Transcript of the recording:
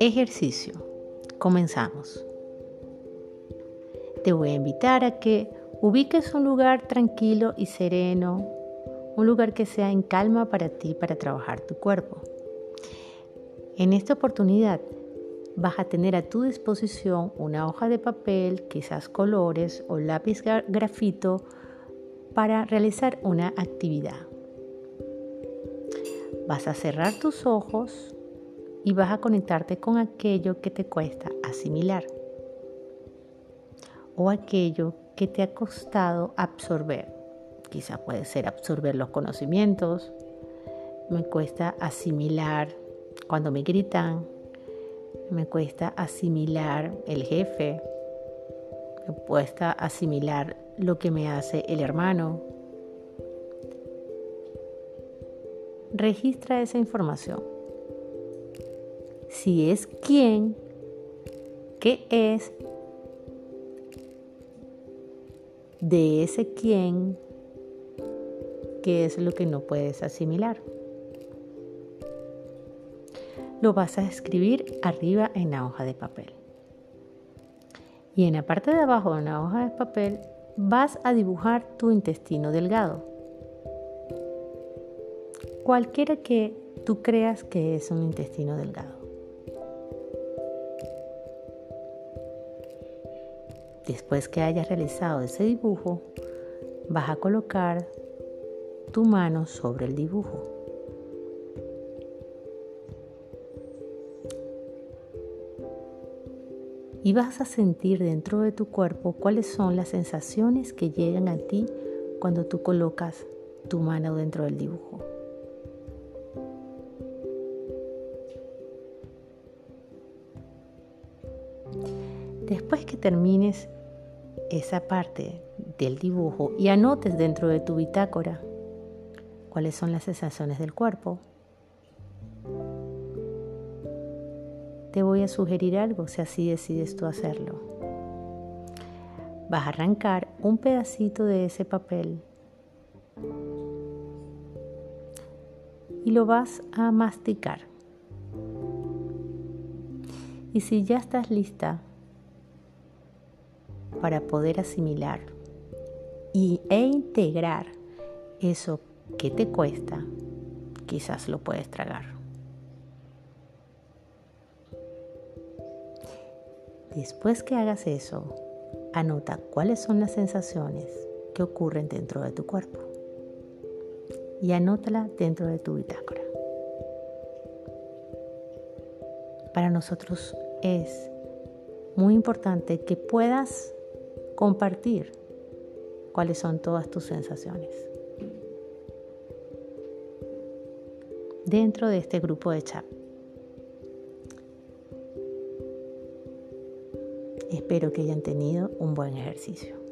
Ejercicio. Comenzamos. Te voy a invitar a que ubiques un lugar tranquilo y sereno, un lugar que sea en calma para ti, para trabajar tu cuerpo. En esta oportunidad vas a tener a tu disposición una hoja de papel, quizás colores o lápiz grafito para realizar una actividad. Vas a cerrar tus ojos y vas a conectarte con aquello que te cuesta asimilar o aquello que te ha costado absorber. Quizá puede ser absorber los conocimientos, me cuesta asimilar cuando me gritan, me cuesta asimilar el jefe, me cuesta asimilar lo que me hace el hermano. Registra esa información. Si es quién, qué es, de ese quién, qué es lo que no puedes asimilar lo vas a escribir arriba en la hoja de papel. Y en la parte de abajo de la hoja de papel vas a dibujar tu intestino delgado. Cualquiera que tú creas que es un intestino delgado. Después que hayas realizado ese dibujo, vas a colocar tu mano sobre el dibujo. Y vas a sentir dentro de tu cuerpo cuáles son las sensaciones que llegan a ti cuando tú colocas tu mano dentro del dibujo. Después que termines esa parte del dibujo y anotes dentro de tu bitácora cuáles son las sensaciones del cuerpo, te voy a sugerir algo si así decides tú hacerlo. Vas a arrancar un pedacito de ese papel y lo vas a masticar. Y si ya estás lista para poder asimilar y, e integrar eso que te cuesta, quizás lo puedes tragar. Después que hagas eso, anota cuáles son las sensaciones que ocurren dentro de tu cuerpo y anótala dentro de tu bitácora. Para nosotros es muy importante que puedas compartir cuáles son todas tus sensaciones dentro de este grupo de chat. Espero que hayan tenido un buen ejercicio.